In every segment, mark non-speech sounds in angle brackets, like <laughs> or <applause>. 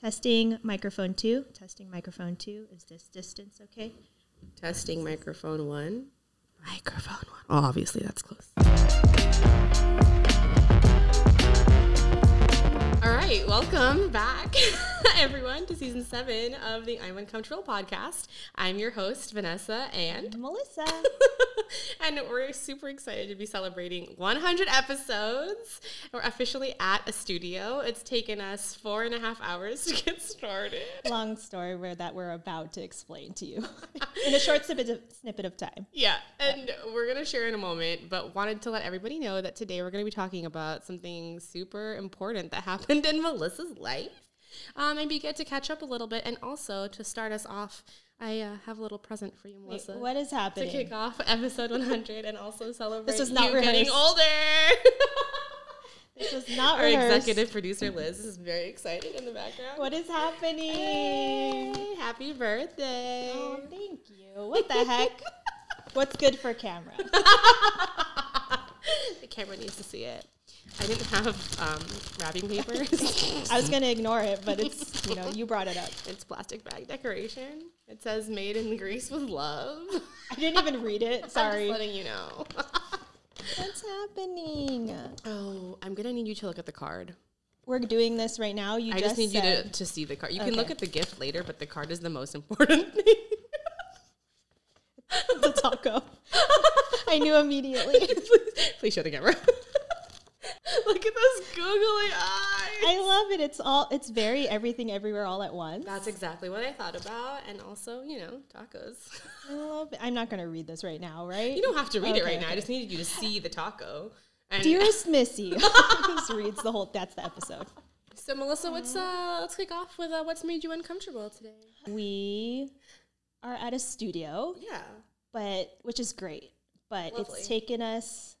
Testing microphone two. Testing microphone two. Is this distance okay? Testing microphone one. Microphone one. Oh, obviously that's close. All right, welcome back, <laughs> everyone, to season seven of the I'm Uncomfortable podcast. I'm your host, Vanessa, and Melissa. <laughs> and we're super excited to be celebrating 100 episodes. We're officially at a studio. It's taken us four and a half hours to get started. Long story where that we're about to explain to you <laughs> in a short snippet of, snippet of time. Yeah, and we're going to share in a moment, but wanted to let everybody know that today we're going to be talking about something super important that happened in Melissa's life. Um, maybe get to catch up a little bit, and also to start us off, I uh, have a little present for you, Melissa. Wait, what is happening? to kick off episode 100 and also celebrate this was not you getting older. <laughs> This was not Our rehearsed. executive producer Liz is very excited in the background. What is happening? Hey, happy birthday! Oh, thank you. What the heck? <laughs> What's good for camera? <laughs> <laughs> the camera needs to see it. I didn't have um, wrapping paper. <laughs> I was gonna ignore it, but it's you know you brought it up. it's plastic bag decoration. It says "Made in Greece with Love." I didn't even read it. <laughs> I'm Sorry. just letting you know. What's happening? oh, I'm gonna need you to look at the card. We're doing this right now. You I just need you to, to see the card. You can look at the gift later, but the card is the most important thing. the taco. I knew immediately. <laughs> please, please show the camera. <laughs> Look at those googly eyes. I love it. It's all. It's very everything, everywhere, all at once. That's exactly what I thought about, and also, you know, tacos. I love it. I'm not gonna read this right now, right? You don't have to read it Okay, right now. I just needed you to see the taco. And Dearest <laughs> Missy, just reads the whole. That's the episode. so, Melissa, what's uh? Let's kick off with uh, what's made you uncomfortable today. We are at a studio, Yeah, but which is great. But Lovely. it's taken us.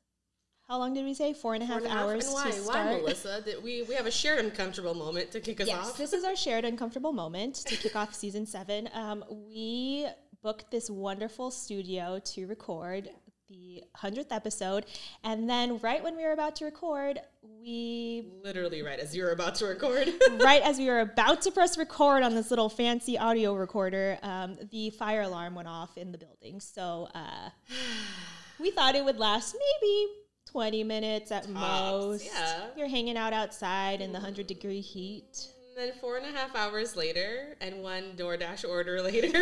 How long did we say? Four and a half Four and a half- hours And why? to start. Why, Melissa? That we we have a shared uncomfortable moment to kick us Yes, off. this is our shared uncomfortable moment to kick off season seven. Um, we booked this wonderful studio to record the 100th episode. And then, right when we were about to record, we, Literally right as you were about to record. right as we were about to press record on this little fancy audio recorder, um, the fire alarm went off in the building. So uh, we thought it would last maybe 20 minutes at most. yeah. You're hanging out outside in the 100 degree heat. And then four and a half hours later, and one DoorDash order <laughs> later,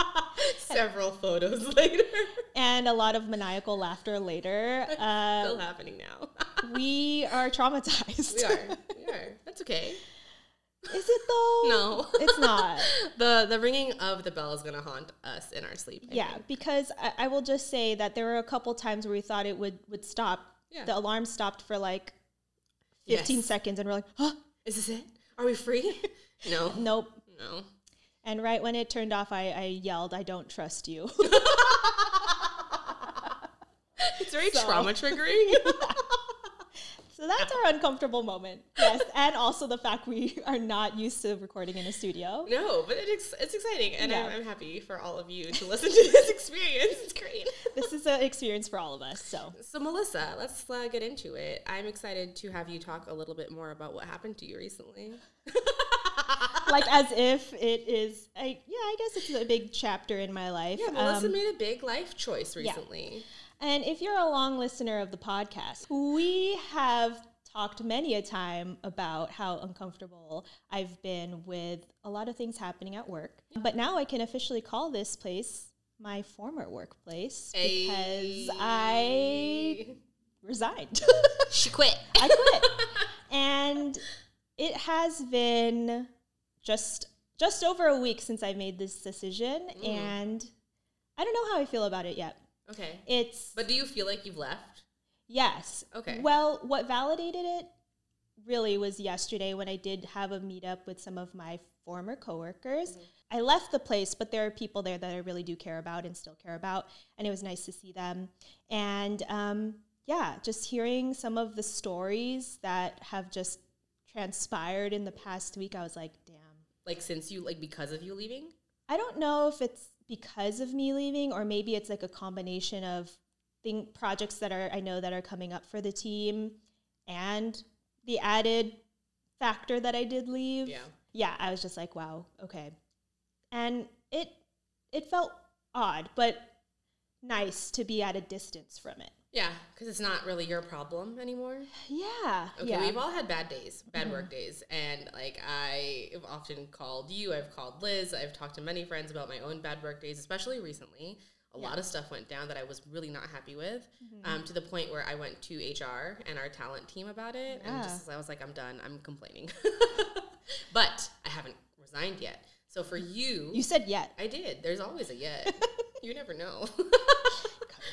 <laughs> several photos later, and a lot of maniacal laughter later. <laughs> Uh, still happening now. we are traumatized. we are, we are. That's okay. Is it though? No, it's not. <laughs> the The ringing of the bell is gonna haunt us in our sleep. I Yeah, think. because I, I will just say that there were a couple times where we thought it would would stop. Yeah. The alarm stopped for like 15 Yes. seconds, and we're like, huh, Is this it? Are we free? <laughs> no, nope. no. And right when it turned off, I, I yelled, "I don't trust you." <laughs> It's very So- trauma triggering. So that's our uncomfortable moment. Yes, and also the fact we are not used to recording in a studio. no, but it's it's exciting, and Yeah. I'm, I'm happy for all of you to listen to this <laughs> experience. It's great. This is an experience for all of us. So So, Melissa, let's uh, get into it. I'm excited to have you talk a little bit more about what happened to you recently. <laughs> like as if it is I, yeah i guess it's a big chapter in my life Yeah, Melissa Um, made a big life choice recently. And if you're a long listener of the podcast we have talked many a time about how uncomfortable i've been with a lot of things happening at work but now i can officially call this place my former workplace because i resigned she quit. <laughs> I quit. and it has been just just over a week since I made this decision mm. and I don't know how I feel about it yet. Okay, It's but do you feel like you've left? yes. Okay. Well, what validated it really was yesterday when I did have a meetup with some of my former coworkers. I left the place, but there are people there that I really do care about and still care about, and it was nice to see them. And um, yeah, just hearing some of the stories that have just transpired in the past week, I was like, damn. Like since you like because of you leaving? I don't know if it's because of me leaving or maybe it's like a combination of thing projects that are I know that are coming up for the team and the added factor that I did leave. Yeah. yeah, I was just like, wow, okay. And it it felt odd, but nice to be at a distance from it. Yeah, because it's not really your problem anymore. Yeah. Okay, yeah. we've all had bad days, bad work days, and like I have often called you, I've called Liz, I've talked to many friends about my own bad work days, especially recently. A lot of stuff went down that I was really not happy with, um, to the point where I went to HR and our talent team about it, and just I was like, I'm done, I'm complaining, <laughs> but I haven't resigned yet. So for <laughs> you, you said yet. I did. There's always a yet. <laughs> you never know.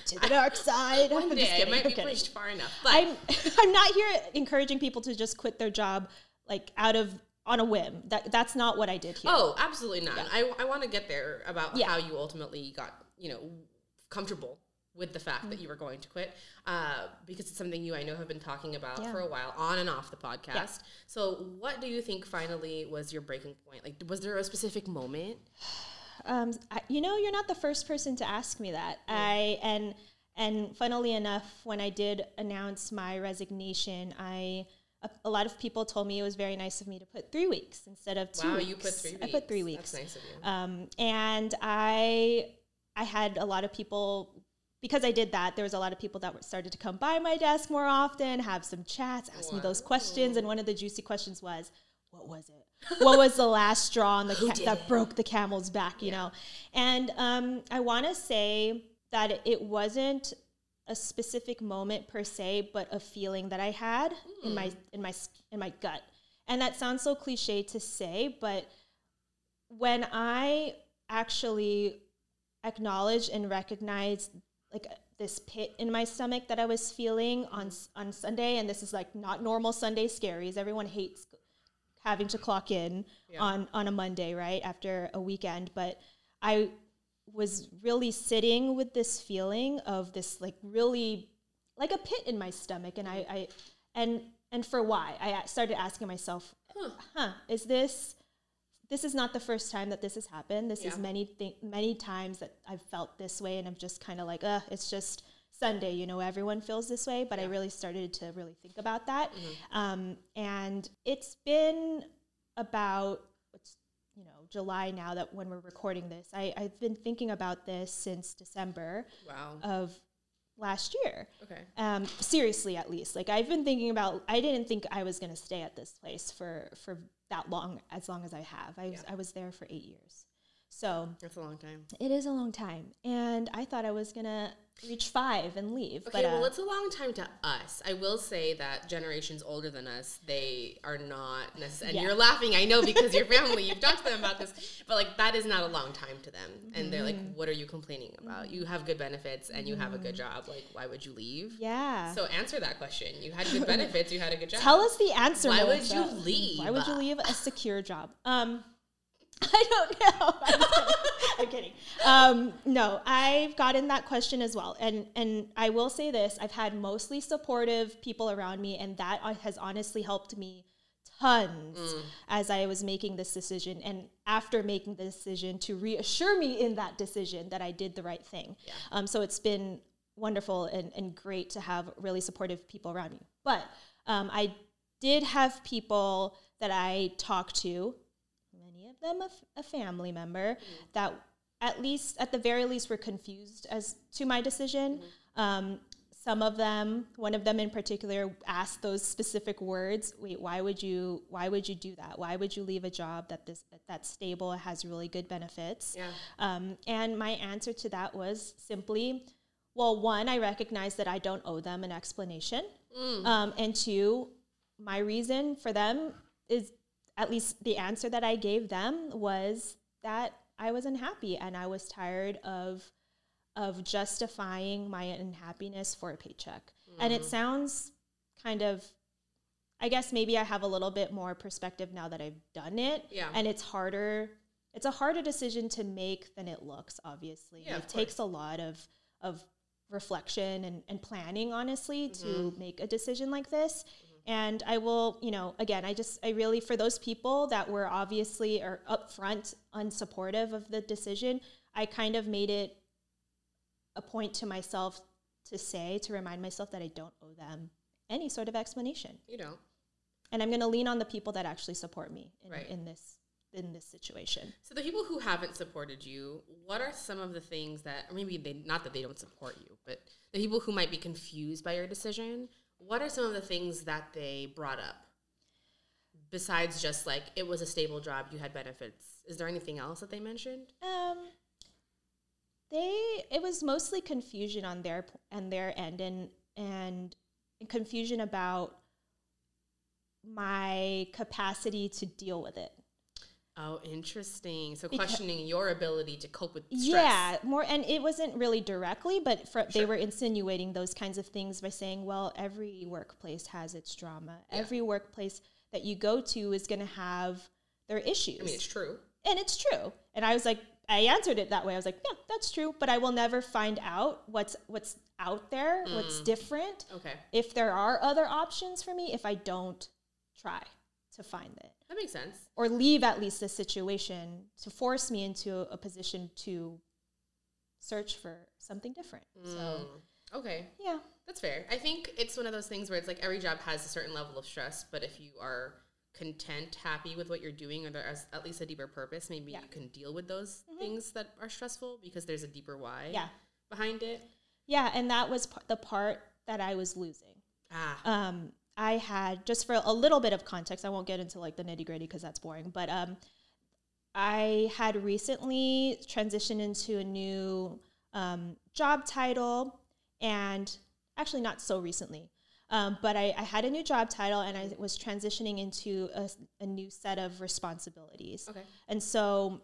To the dark side. One I'm just day it kidding, might be pushed far enough, but I'm <laughs> I'm not here encouraging people to just quit their job like out of on a whim. That that's not what I did here. Oh, absolutely not. I, I want to get there about Yeah. how you ultimately got, you know, comfortable with the fact Mm. that you were going to quit, uh, because it's something you I know have been talking about Yeah. for a while, on and off the podcast. So, what do you think finally was your breaking point? Like, was there a specific moment? <sighs> Um, I, you know, you're not the first person to ask me that. I and and funnily enough, when I did announce my resignation, I a, a lot of people told me it was very nice of me to put three weeks instead of two wow, weeks. you put three weeks. I put three weeks. That's nice of you. Um, and I I had a lot of people because I did that. There was a lot of people that started to come by my desk more often, have some chats, ask me those questions. And one of the juicy questions was, "What was it? What was the last straw on the ca- that broke the camel's back?" You know, and um, I want to say that it wasn't a specific moment per se, but a feeling that I had in my in my in my gut. And that sounds so cliche to say, but when I actually acknowledged and recognized like this pit in my stomach that I was feeling on on Sunday, and this is like not normal Sunday scaries. Everyone hates having to clock in on on a Monday, right after a weekend. But I was really sitting with this feeling of this like really like a pit in my stomach, and I, I and and for why? I started asking myself, huh, is this this is not the first time that this has happened. This is many th- many times that I've felt this way, and I'm just kind of like, uh, it's just Sunday. You know, everyone feels this way, but I really started to really think about that, um, and it's been about what's you know July now that when we're recording this. I, I've been thinking about this since December wow. of last year. Okay. Um, seriously, at least. Like I've been thinking about. I didn't think I was going to stay at this place for for that long, as long as I have. I was I was there for eight years, so That's a long time. it is a long time. And I thought I was gonna reach five and leave. Okay, but uh, well, it's a long time to us. I will say that generations older than us, they are not necessarily. And Yeah. you're laughing, I know, because your <laughs> family, you've talked to them about this, but like that is not a long time to them. And they're like, Mm-hmm. "What are you complaining about? You have good benefits and you have a good job. Like, why would you leave?" yeah. So answer that question. You had good benefits. You had a good <laughs> job. Tell us the answer. Why would you leave? Why would you leave a secure job? Um, <laughs> I don't know. <laughs> I'm kidding. I'm kidding. Um, no, I've gotten that question as well, and and I will say this: I've had mostly supportive people around me, and that has honestly helped me tons as I was making this decision, and after making the decision to reassure me in that decision that I did the right thing. Um, so it's been wonderful and, and great to have really supportive people around me. But um, I did have people that I talked to, them a, family member, that at least, at the very least, were confused as to my decision. Um, some of them, one of them in particular, asked those specific words. Wait, why would you? Why would you do that? Why would you leave a job that this that's stable, has really good benefits? Yeah. Um, and my answer to that was simply, well, one, I recognize that I don't owe them an explanation. Um, and two, my reason for them is at least the answer that I gave them was that I was unhappy and I was tired of of justifying my unhappiness for a paycheck. And it mm. sounds kind of I guess maybe I have a little bit more perspective now that I've done it. Yeah. And it's harder it's a harder decision to make than it looks, obviously. Yeah, it takes a lot of of reflection and, and planning, honestly, to mm-hmm. make a decision like this. And I will, you know, again, I just, I really, for those people that were obviously or upfront unsupportive of the decision, I kind of made it a point to myself to say, to remind myself that I don't owe them any sort of explanation. You know. and I'm going to lean on the people that actually support me in, Right. in this in this situation. So the people who haven't supported you, what are some of the things that, or maybe they not that they don't support you, but the people who might be confused by your decision, what are some of the things that they brought up? Besides just like it was a stable job, you had benefits. Is there anything else that they mentioned? Um, they it was mostly confusion on their and their end, and and confusion about my capacity to deal with it. Oh, interesting. So Beca- questioning your ability to cope with stress. Yeah, more, and it wasn't really directly, but for, they were insinuating those kinds of things by saying, "Well, every workplace has its drama. Yeah. Every workplace that you go to is going to have their issues." I mean, it's true. and it's true. And I was like, I answered it that way. I was like, "Yeah, that's true," but I will never find out what's what's out there, what's Mm. different. Okay, If there are other options for me, if I don't try to find it that makes sense. or leave at least the situation to force me into a position to search for something different. So, Mm. okay, yeah. that's fair. I think it's one of those things where it's like every job has a certain level of stress, but if you are content, happy with what you're doing, or there's at least a deeper purpose, maybe Yeah. you can deal with those things that are stressful because there's a deeper why Yeah. behind it. Yeah, and that was p- the part that I was losing. Ah, um, I had just for a little bit of context. I won't get into like the nitty gritty because that's boring. But um, I had recently transitioned into a new um, job title, and actually not so recently. Um, but I, I had a new job title, and I was transitioning into a, a new set of responsibilities. okay. And so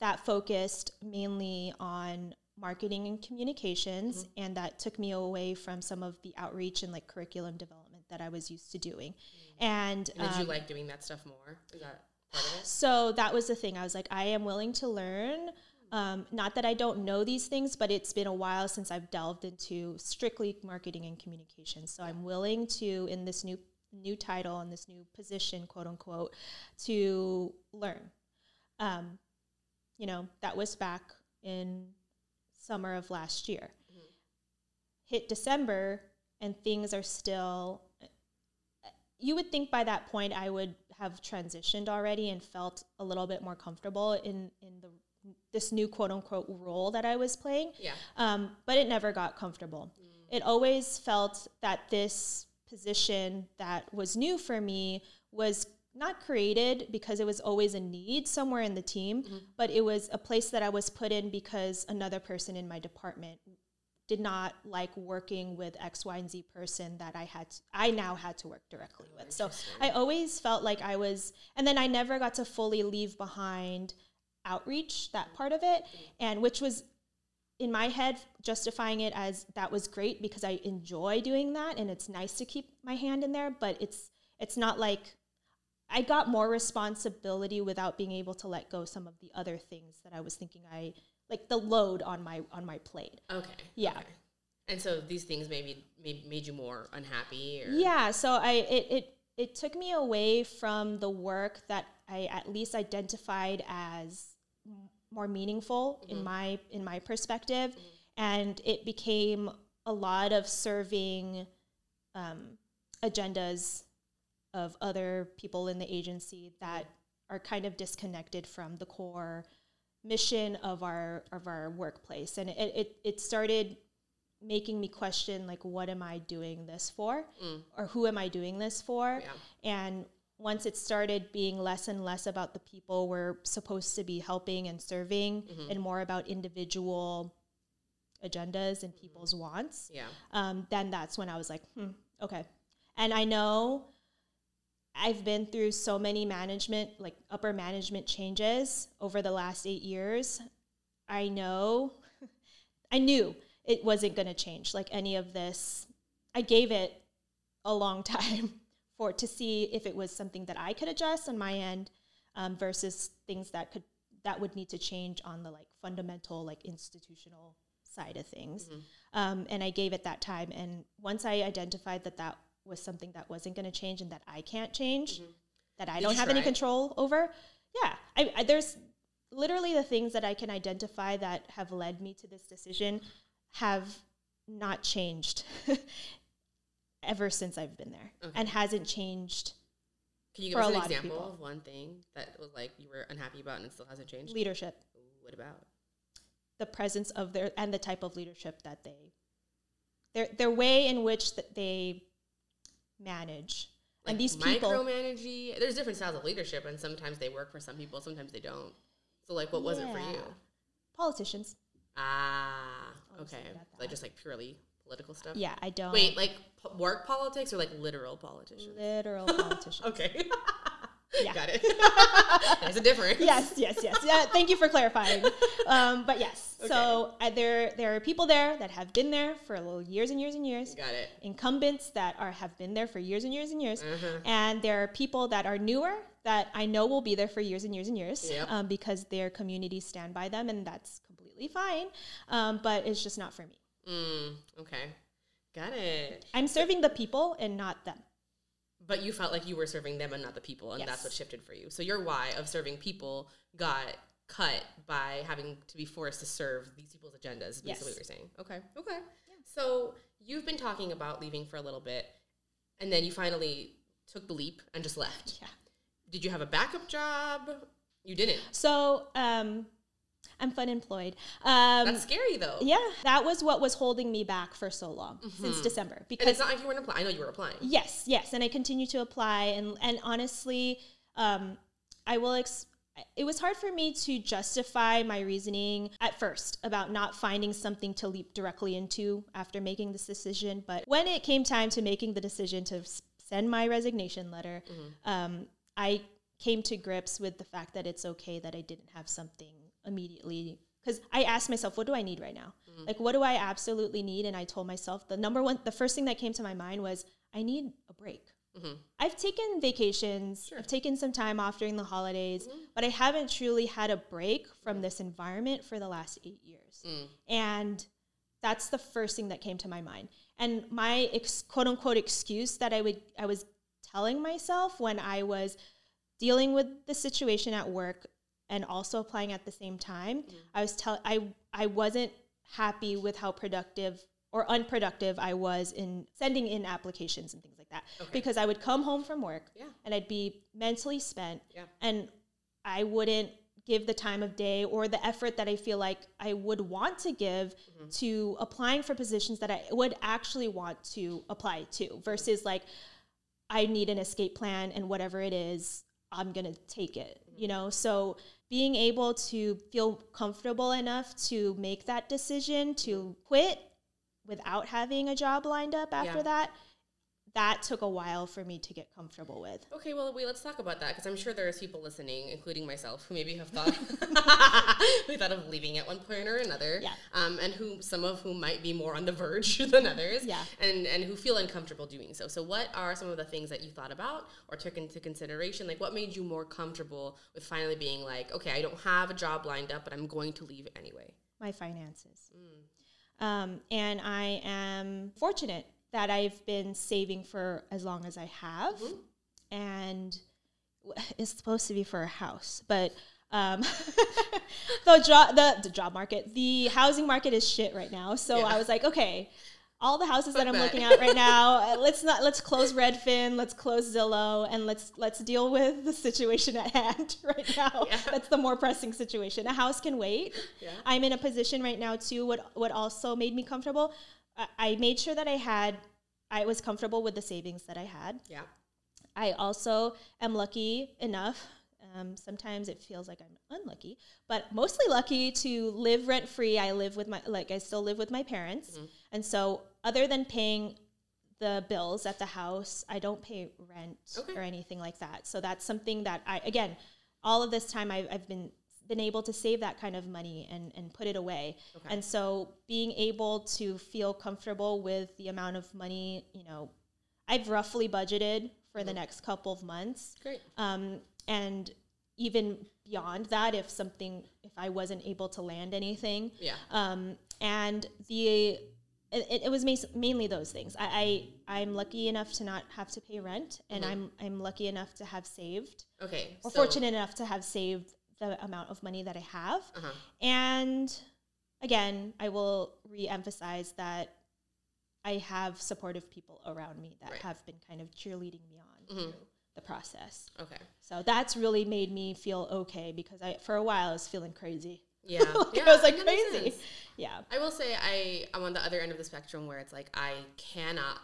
that focused mainly on marketing and communications, and that took me away from some of the outreach and like curriculum development that I was used to doing. And, And did you um, like doing that stuff more? Is that part of it? <sighs> so that was the thing. I was like, I am willing to learn. Um, not that I don't know these things, but it's been a while since I've delved into strictly marketing and communication. So I'm willing to, in this new new title and this new position, quote unquote, to learn. Um, you know, that was back in summer of last year. Hit December, and things are still you would think by that point I would have transitioned already and felt a little bit more comfortable in in the this new quote unquote role that I was playing. Yeah. Um, but it never got comfortable. It always felt that this position that was new for me was not created because it was always a need somewhere in the team, but it was a place that I was put in because another person in my department did not like working with X, Y, and Z person that I had, I now had to work directly with. So I always felt like I was, and then I never got to fully leave behind outreach, that part of it, mm-hmm. and which was in my head justifying it as that was great because I enjoy doing that and it's nice to keep my hand in there, but it's it's not like I got more responsibility without being able to let go some of the other things that I was thinking I like the load on my on my plate. Okay. Yeah. okay. And so these things maybe made, made you more unhappy or Yeah, so I it, it it took me away from the work that I at least identified as more meaningful in mm-hmm. my in my perspective, mm-hmm. and it became a lot of serving um, agendas of other people in the agency that mm-hmm. are kind of disconnected from the core mission of our of our workplace, and it it, it started making me question like what am i doing this for or who am i doing this for Yeah. and once it started being less and less about the people we're supposed to be helping and serving and more about individual agendas and people's wants Yeah. um, then that's when I was like, hmm, okay. And I know I've been through so many management, like upper management changes over the last eight years. I know, <laughs> I knew it wasn't going to change. Like any of this, I gave it a long <laughs> time for to see if it was something that I could adjust on my end um, versus things that could that would need to change on the like fundamental like institutional side of things. Um, and I gave it that time. And once I identified that that was something that wasn't going to change and that I can't change, mm-hmm. that I don't have any control over, yeah, I, I, there's literally the things that I can identify that have led me to this decision have not changed <laughs> ever since I've been there Okay. and hasn't changed Can you give us an lot of example of, one thing that was like you were unhappy about and it still hasn't changed? leadership, What about? the presence of their and the type of leadership that they, their their way in which that they manage. and these people, micromanaging. There's different styles of leadership, and sometimes they work for some people, sometimes they don't. So, like, what was it for you? Politicians. Ah, I'll okay. Like just like purely political stuff. Yeah, I don't. Wait, like work politics or like literal politicians? literal <laughs> politicians. Okay. <laughs> Yeah. Got it. <laughs> There's a difference. yes, yes, yes. Yeah, thank you for clarifying. Um, but yes, <laughs> so uh, there there are people there that have been there for years and years and years. Got it. Incumbents that are have been there for years and years and years, Uh-huh. and there are people that are newer that I know will be there for years and years and years Yep. um, because their communities stand by them, and that's completely fine. Um, but it's just not for me. Mm, okay. Got it. I'm serving the people and not them. But you felt like you were serving them and not the people, and that's what shifted for you. So your why of serving people got cut by having to be forced to serve these people's agendas. Is basically Yes. what you're saying. Okay. Okay. So you've been talking about leaving for a little bit, and then you finally took the leap and just left. Yeah. Did you have a backup job? You didn't. So um, I'm fun employed. Um, That's scary though. Yeah, that was what was holding me back for so long since December. And Because it's not like you weren't applying. I know you were applying. yes, yes, and I continue to apply, and and honestly, um, I will. Ex- it was hard for me to justify my reasoning at first about not finding something to leap directly into after making this decision. But when it came time to making the decision to send my resignation letter, um, I came to grips with the fact that it's okay that I didn't have something immediately. Because I asked myself, what do I need right now? Mm. Like, what do I absolutely need? And I told myself the number one, the first thing that came to my mind was, I need a break. Mm-hmm. I've taken vacations, I've taken some time off during the holidays, mm-hmm. but I haven't truly had a break from this environment for the last eight years. Mm. And that's the first thing that came to my mind. And my ex- quote unquote excuse that I would I was telling myself when I was dealing with the situation at work and also applying at the same time, mm-hmm. I was tell I I wasn't happy with how productive or unproductive I was in sending in applications and things like that. Because I would come home from work Yeah. and I'd be mentally spent Yeah. and I wouldn't give the time of day or the effort that I feel like I would want to give mm-hmm. to applying for positions that I would actually want to apply to versus like I need an escape plan and whatever it is, I'm going to take it, you know? So being able to feel comfortable enough to make that decision to quit without having a job lined up after Yeah. that, that took a while for me to get comfortable with. Okay, well, wait, let's talk about that because I'm sure there's people listening, including myself, who maybe have thought <laughs> who thought of leaving at one point or another. Yeah. Um, and who some of whom might be more on the verge <laughs> than others. Yeah. And and who feel uncomfortable doing so. So, what are some of the things that you thought about or took into consideration? Like, what made you more comfortable with finally being like, okay, I don't have a job lined up, but I'm going to leave anyway. my finances. Um, and I am fortunate that I've been saving for as long as I have. And it's supposed to be for a house, but um, <laughs> the, job, the, the job market, the housing market is shit right now. So Yeah. I was like, okay, all the houses that I'm that. looking at right <laughs> now, uh, let's not let's close Redfin, let's close Zillow, and let's let's deal with the situation at hand <laughs> right now. Yeah. That's the more pressing situation. A house can wait. Yeah. I'm in a position right now too. What what also made me comfortable, I, I made sure that I had, I was comfortable with the savings that I had. Yeah. I also am lucky enough. Um, sometimes it feels like I'm unlucky, but mostly lucky to live rent free. I live with my like I still live with my parents, and so other than paying the bills at the house, I don't pay rent Okay. or anything like that. So that's something that I again, all of this time I've, I've been been able to save that kind of money and and put it away. Okay. And so being able to feel comfortable with the amount of money, you know, I've roughly budgeted for the next couple of months. Great. Um, and even beyond that, if something, if I wasn't able to land anything. Yeah. Um, and the, it, it was mainly those things. I, I, I'm lucky enough to not have to pay rent, and I'm, I'm lucky enough to have saved, Okay. or so- fortunate enough to have saved the amount of money that I have. Uh-huh. And again, I will re-emphasize that I have supportive people around me that Right. have been kind of cheerleading me on Mhm. through the process. Okay. So that's really made me feel okay because I for a while I was feeling crazy. Yeah. <laughs> Like, yeah I was like crazy. Yeah. I will say I I'm on the other end of the spectrum where it's like I cannot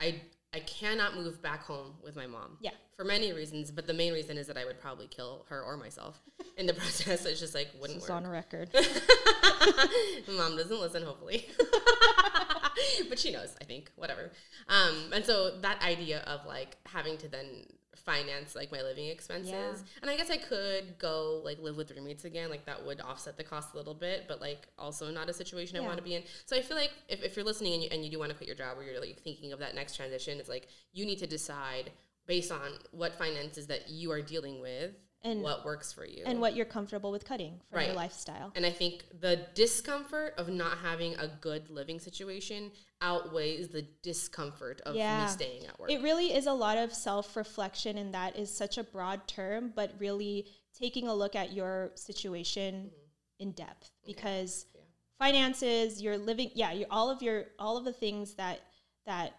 I I cannot move back home with my mom. Yeah. For many reasons, but the main reason is that I would probably kill her or myself in the <laughs> process. It's just like wouldn't This is work. on record. <laughs> Mom doesn't listen, hopefully. <laughs> but she knows, I think. Whatever. Um, and so that idea of like having to then finance like my living expenses. Yeah. And I guess I could go like live with roommates again. Like that would offset the cost a little bit, but like also not a situation I want to be in. So I feel like if, if you're listening and you, and you do want to quit your job or you're like thinking of that next transition, it's like you need to decide based on what finances that you are dealing with And- what works for you. and what you're comfortable with cutting for your Right. lifestyle. And I think the discomfort of not having a good living situation outweighs the discomfort of Yeah. me staying at work. It really is a lot of self reflection, and that is such a broad term, but really taking a look at your situation mm-hmm. in depth because Yeah. finances, your living, yeah, your all of your all of the things that that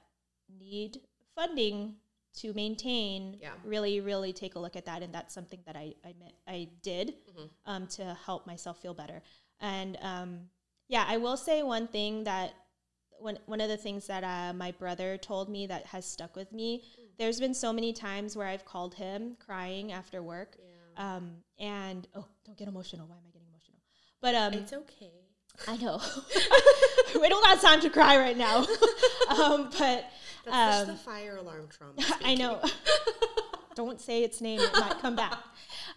need funding to maintain. Yeah. Really, really take a look at that, and that's something that I I, I did Mm-hmm. um, to help myself feel better. And um, yeah, I will say one thing that one one of the things that uh, my brother told me that has stuck with me. There's been so many times where I've called him crying after work, um, and oh, don't get emotional. Why am I getting emotional? But um, it's okay. I know <laughs> we don't got time to cry right now. <laughs> um, but That's um, just the fire alarm trauma. <laughs> I know. Don't say its name; it might come back.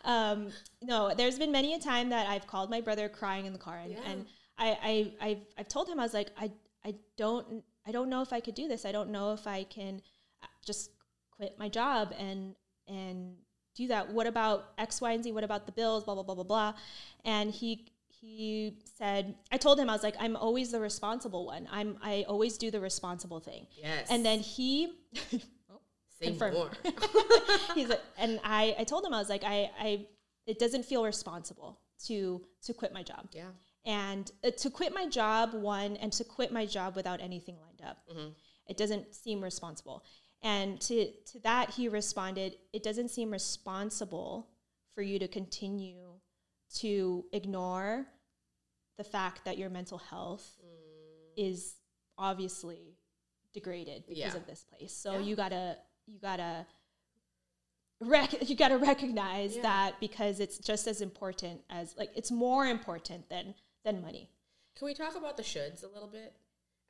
Um, no, there's been many a time that I've called my brother crying in the car, and, Yeah. and I, I, I've, I've told him I was like, I, I don't, I don't know if I could do this. I don't know if I can uh, just quit my job and and do that. What about X, Y, and Z? What about the bills? Blah blah blah blah blah. And he he said, I told him I was like, I'm always the responsible one. I'm I always do the responsible thing. Yes. And then he <laughs> say confirm. more. <laughs> he's like, and I, I told him I was like I, I it doesn't feel responsible to to quit my job yeah. and uh, to quit my job one and to quit my job without anything lined up it doesn't seem responsible and to to that he responded it doesn't seem responsible for you to continue to ignore the fact that your mental health is obviously degraded because Yeah. of this place so Yeah. you gotta you gotta rec- <laughs> you gotta recognize Yeah. that because it's just as important as like it's more important than than money Can we talk about the shoulds a little bit?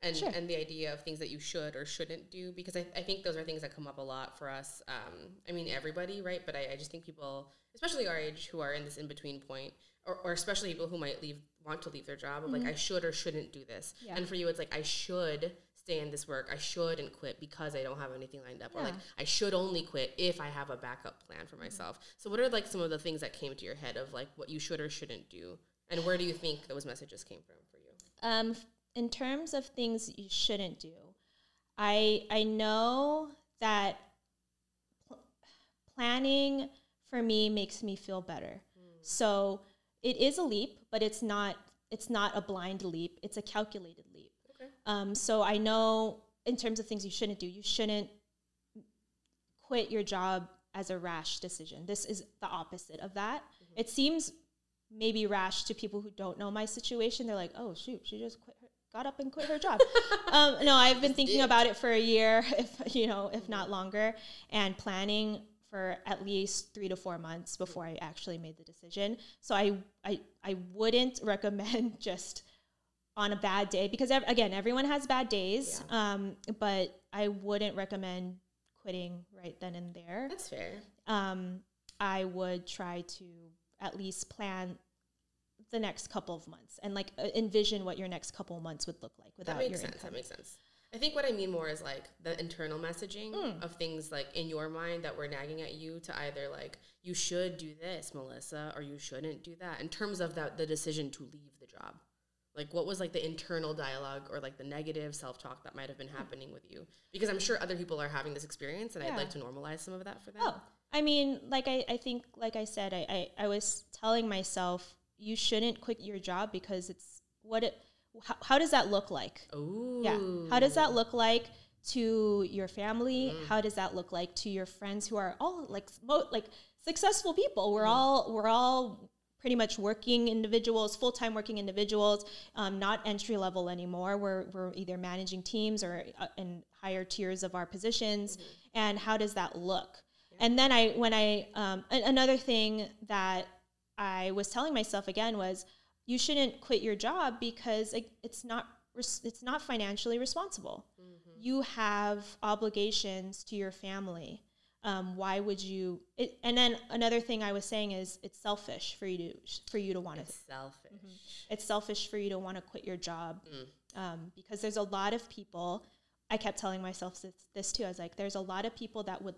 And, Sure. and the idea of things that you should or shouldn't do because I, I think those are things that come up a lot for us um, i mean everybody right but I, I just think people especially our age who are in this in-between point or, or especially people who might leave want to leave their job of like i should or shouldn't do this Mm-hmm. Yeah. and for you it's like i should stay in this work i shouldn't quit because i don't have anything lined up or like Mm-hmm. i should only quit if i have a backup plan for myself so what are like some of the things that came to your head of like what you should or shouldn't do and where do you think those messages came from for you Um, in terms of things you shouldn't do, I I know that pl- planning for me makes me feel better. So it is a leap, but it's not it's not a blind leap. It's a calculated leap. Okay. Um, so I know in terms of things you shouldn't do, you shouldn't quit your job as a rash decision. This is the opposite of that. It seems maybe rash to people who don't know my situation. They're like, "Oh shoot, she just quit her, got up and quit her job." <laughs> um, no, I've been thinking about it for a year, <laughs> if you know, if not longer, and planning for at least three to four months before I actually made the decision. So I I I wouldn't <laughs> recommend just on a bad day because ev- again, everyone has bad days. Um, but I wouldn't recommend quitting right then and there That's fair. um, I would try to at least plan the next couple of months and like uh, envision what your next couple of months would look like That without makes your sense. income. That makes sense. I think what I mean more is like the internal messaging Hmm. of things like in your mind that were nagging at you to either like you should do this, Melissa, or you shouldn't do that. In terms of that, the decision to leave the job, like what was like the internal dialogue or like the negative self talk that might have been happening with you? Because I'm sure other people are having this experience, and I'd like to normalize some of that for them. Oh, I mean, like I, I think, like I said, I, I, I was telling myself you shouldn't quit your job because it's what it. How, how does that look like? Ooh. Yeah. How does that look like to your family? How does that look like to your friends who are all like mo- like successful people? We're all we're all pretty much working individuals, full time working individuals, um, not entry level anymore. We're we're either managing teams or uh, in higher tiers of our positions. And how does that look? And then I when I um, a- another thing that I was telling myself again was you shouldn't quit your job because it's not res- it's not financially responsible. You have obligations to your family. Um, why would you? It, and then another thing I was saying is it's selfish for you to for you to want to. Selfish. It's selfish for you to want to quit your job um, because there's a lot of people. I kept telling myself this, this too. I was like, there's a lot of people that would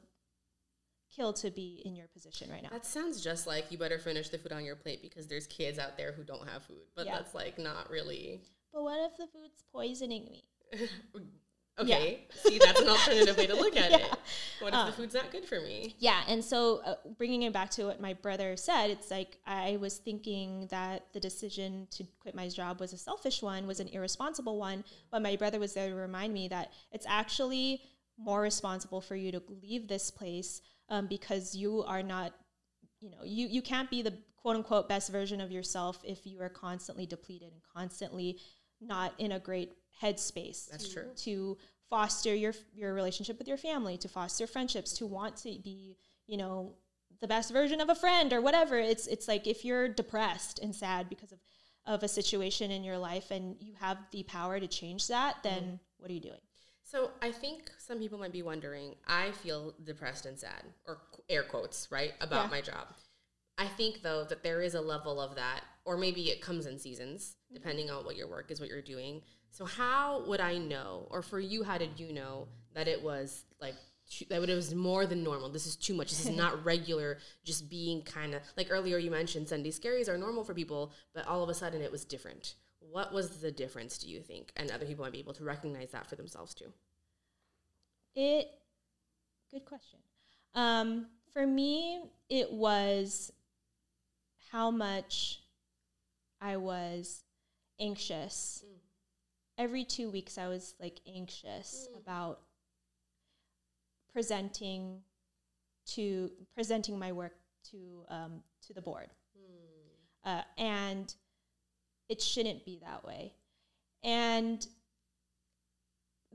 kill to be in your position right now. That sounds just like you better finish the food on your plate because there's kids out there who don't have food. But Yeah. that's like not really But what if the food's poisoning me? <laughs> okay. See, that's an alternative way to look at <laughs> Yeah. it. What if the food's not good for me? Yeah, and so uh, bringing it back to what my brother said, it's like I was thinking that the decision to quit my job was a selfish one, was an irresponsible one, but my brother was there to remind me that it's actually more responsible for you to leave this place um, because you are not, you know, you you can't be the quote unquote best version of yourself if you are constantly depleted and constantly not in a great headspace. That's to- true. To foster your your relationship with your family, to foster friendships, to want to be, you know, the best version of a friend or whatever. It's it's like if you're depressed and sad because of of a situation in your life and you have the power to change that, then what are you doing? So I think some people might be wondering. I feel depressed and sad, or air quotes, right, about Yeah. my job. I think though that there is a level of that, or maybe it comes in seasons, mm-hmm. depending on what your work is, what you're doing. So how would I know, or for you, how did you know that it was like that it was more than normal? This is too much. This is <laughs> not regular. Just being kind of like earlier you mentioned Sunday scaries are normal for people, but all of a sudden it was different. What was the difference, do you think? And other people might be able to recognize that for themselves too. It good question. Um, for me, it was how much I was anxious. Every two weeks, I was like anxious about presenting to presenting my work to um, to the board, uh, and it shouldn't be that way. And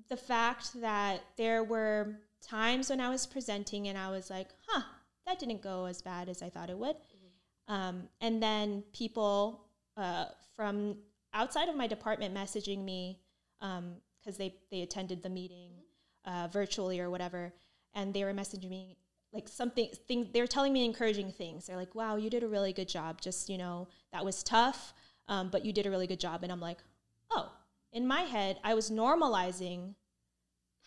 the fact that there were times when I was presenting and I was like, huh, that didn't go as bad as I thought it would. Um, and then people uh, from outside of my department messaging me because they, they attended the meeting uh, virtually or whatever. And they were messaging me like something, thing, they were telling me encouraging things. They're like, wow, you did a really good job. Just, you know, that was tough, um, but you did a really good job. And I'm like, oh, in my head, I was normalizing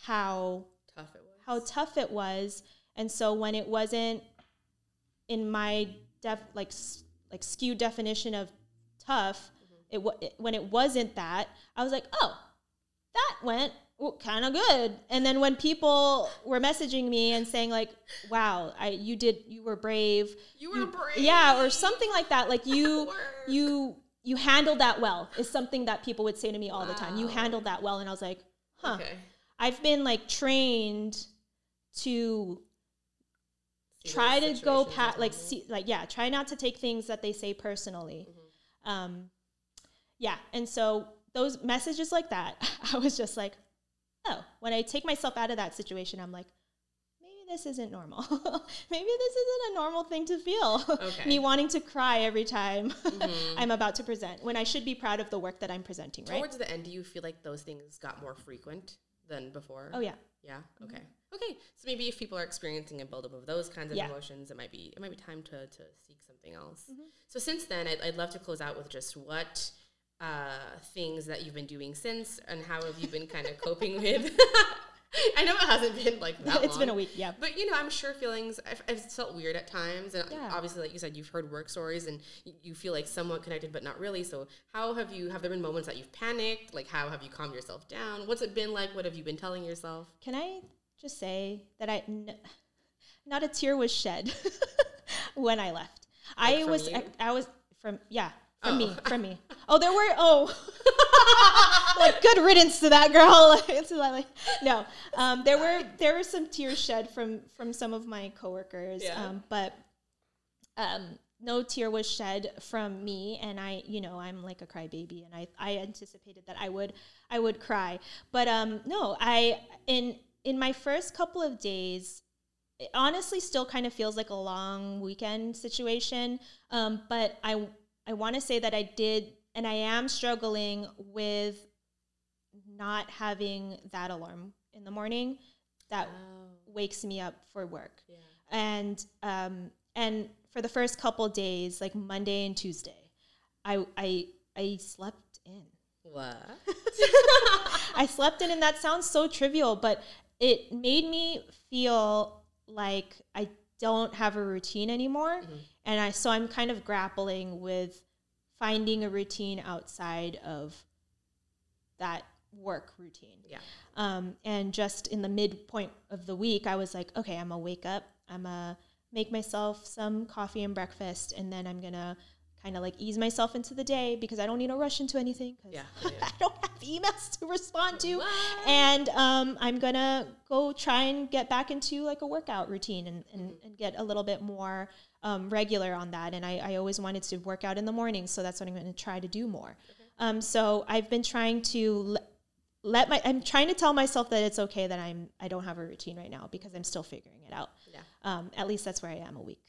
how Tough it was. how tough it was, and so when it wasn't in my def like like skewed definition of tough, it, wa- it when it wasn't that, I was like, oh, that went kind of good. And then when people were messaging me and saying like, wow, I you did you were brave, You were brave. yeah, or something like that, like <laughs> you you you handled that well is something that people would say to me all the time. You handled that well, and I was like, huh. Okay. I've been like trained to See try to go pat like see like yeah try not to take things that they say personally Mm-hmm. um yeah and so those messages like that <laughs> i was just like oh when i take myself out of that situation i'm like this isn't normal <laughs> maybe this isn't a normal thing to feel <laughs> Okay. me wanting to cry every time <laughs> i'm about to present when i should be proud of the work that i'm presenting right Towards the end, do you feel like those things got more frequent than before? oh yeah Yeah. Okay. Okay. So maybe if people are experiencing a buildup of those kinds of Yeah. emotions, it might be it might be time to to seek something else. Mm-hmm. So since then, I'd, I'd love to close out with just what uh, things that you've been doing since, and how have you been kind of coping with. <laughs> I know it hasn't been like that. it's been a week yeah But you know, I'm sure feelings. I've, I've felt weird at times, and Yeah. obviously, like you said, you've heard work stories, and you feel like somewhat connected, but not really. So, how have you? Have there been moments that you've panicked? Like, how have you calmed yourself down? What's it been like? What have you been telling yourself? Can I just say that I, n- not a tear was shed <laughs> when I left. I was, you? I was from, yeah, From Oh. me, from me. Oh, there were oh, <laughs> like good riddance to that girl. <laughs> Like no, um, there were there were some tears shed from from some of my coworkers, Yeah. um, but um, no tear was shed from me. And I, you know, I'm like a crybaby, and I I anticipated that I would I would cry, but um, no, I in in my first couple of days it honestly still kind of feels like a long weekend situation. Um, but I I want to say that I did, and I am struggling with not having that alarm in the morning that wakes me up for work. Yeah. And um, and for the first couple days, like Monday and Tuesday, I I I slept in. What? <laughs> I slept in, and that sounds so trivial, but it made me feel like I don't have a routine anymore, and I so I'm kind of grappling with finding a routine outside of that work routine. Yeah. Um, and just in the midpoint of the week, I was like, okay, I'm gonna wake up, I'm gonna make myself some coffee and breakfast, and then I'm gonna kind of like ease myself into the day because I don't need to rush into anything. Yeah, yeah. <laughs> I don't have emails to respond to, What? and um, I'm gonna go try and get back into like a workout routine and, and, Mm-hmm. and get a little bit more um, regular on that. And I, I always wanted to work out in the morning, so that's what I'm gonna try to do more. Um, so I've been trying to le- let my I'm trying to tell myself that it's okay that I'm I don't have a routine right now because I'm still figuring it out. Yeah. Um, at least that's where I am a week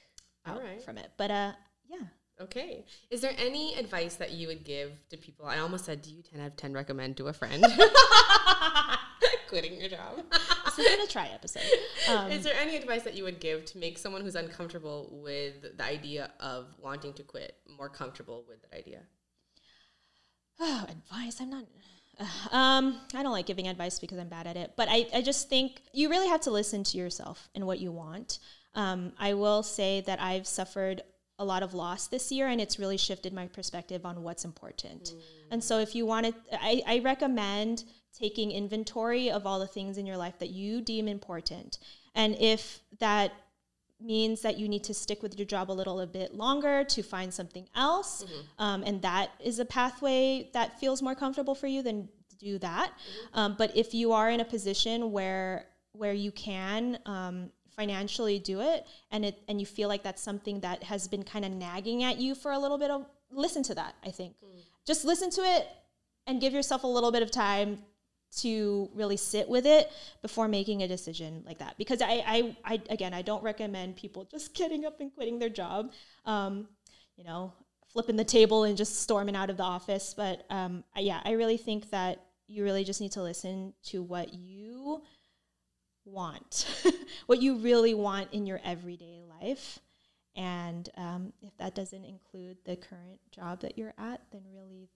out Alright. from it. But uh, yeah. Okay. Is there any advice that you would give to people? I almost said, do you 10 out of 10 recommend to a friend? <laughs> Quitting your job. <laughs> This has been a try episode. Um, Is there any advice that you would give to make someone who's uncomfortable with the idea of wanting to quit more comfortable with that idea? <sighs> Oh, advice. I'm not. <sighs> Um, I don't like giving advice because I'm bad at it. But I, I just think you really have to listen to yourself and what you want. Um, I will say that I've suffered a lot of loss this year, and it's really shifted my perspective on what's important. And so, if you want to, I, I recommend taking inventory of all the things in your life that you deem important. And if that means that you need to stick with your job a little a bit longer to find something else um, and that is a pathway that feels more comfortable for you then do that um, but if you are in a position where where you can um, financially do it and it and you feel like that's something that has been kind of nagging at you for a little bit of listen to that i think. Just listen to it and give yourself a little bit of time to really sit with it before making a decision like that. Because I, I, I again i don't recommend people just <laughs> getting up and quitting their job um, you know flipping the table and just storming out of the office. But um, yeah i really think that you really just need to listen to what you want <laughs> what you really want in your everyday life and um, if that doesn't include the current job that you're at then really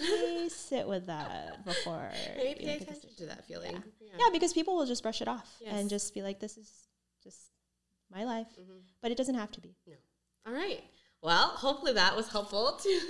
really <laughs> sit with that before <laughs> Maybe you pay attention to that feeling. Yeah. yeah, because people will just brush it off Yes. and just be like, "This is just my life," Mhm. but it doesn't have to be. No. All right. Well, hopefully that was helpful to,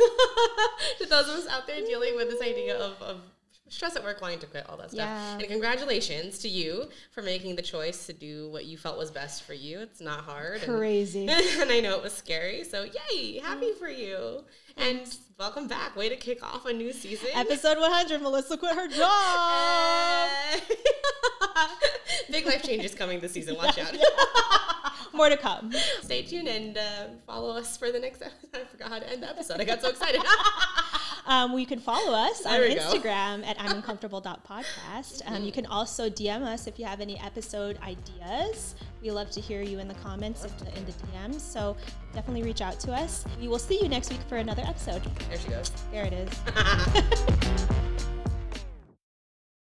to those of us out there dealing with this idea of, of stress at work, wanting to quit, all that stuff. Yeah. And congratulations to you for making the choice to do what you felt was best for you. It's not hard. Crazy. <laughs> and I know it was scary. So, yay, happy for you. And welcome back. Way to kick off a new season. Episode 100, Melissa quit her job. <laughs> Big life changes coming this season. Watch <laughs> out. More to come. Stay tuned and uh, follow us for the next episode. I forgot how to end the episode. I got so excited. Um, we can follow us on There go. Instagram at I'm uncomfortable.podcast. Um, you can also DM us if you have any episode ideas. We love to hear you in the comments in the, in the DMs. So definitely reach out to us. We will see you next week for another episode. there she goes. There it is. <laughs>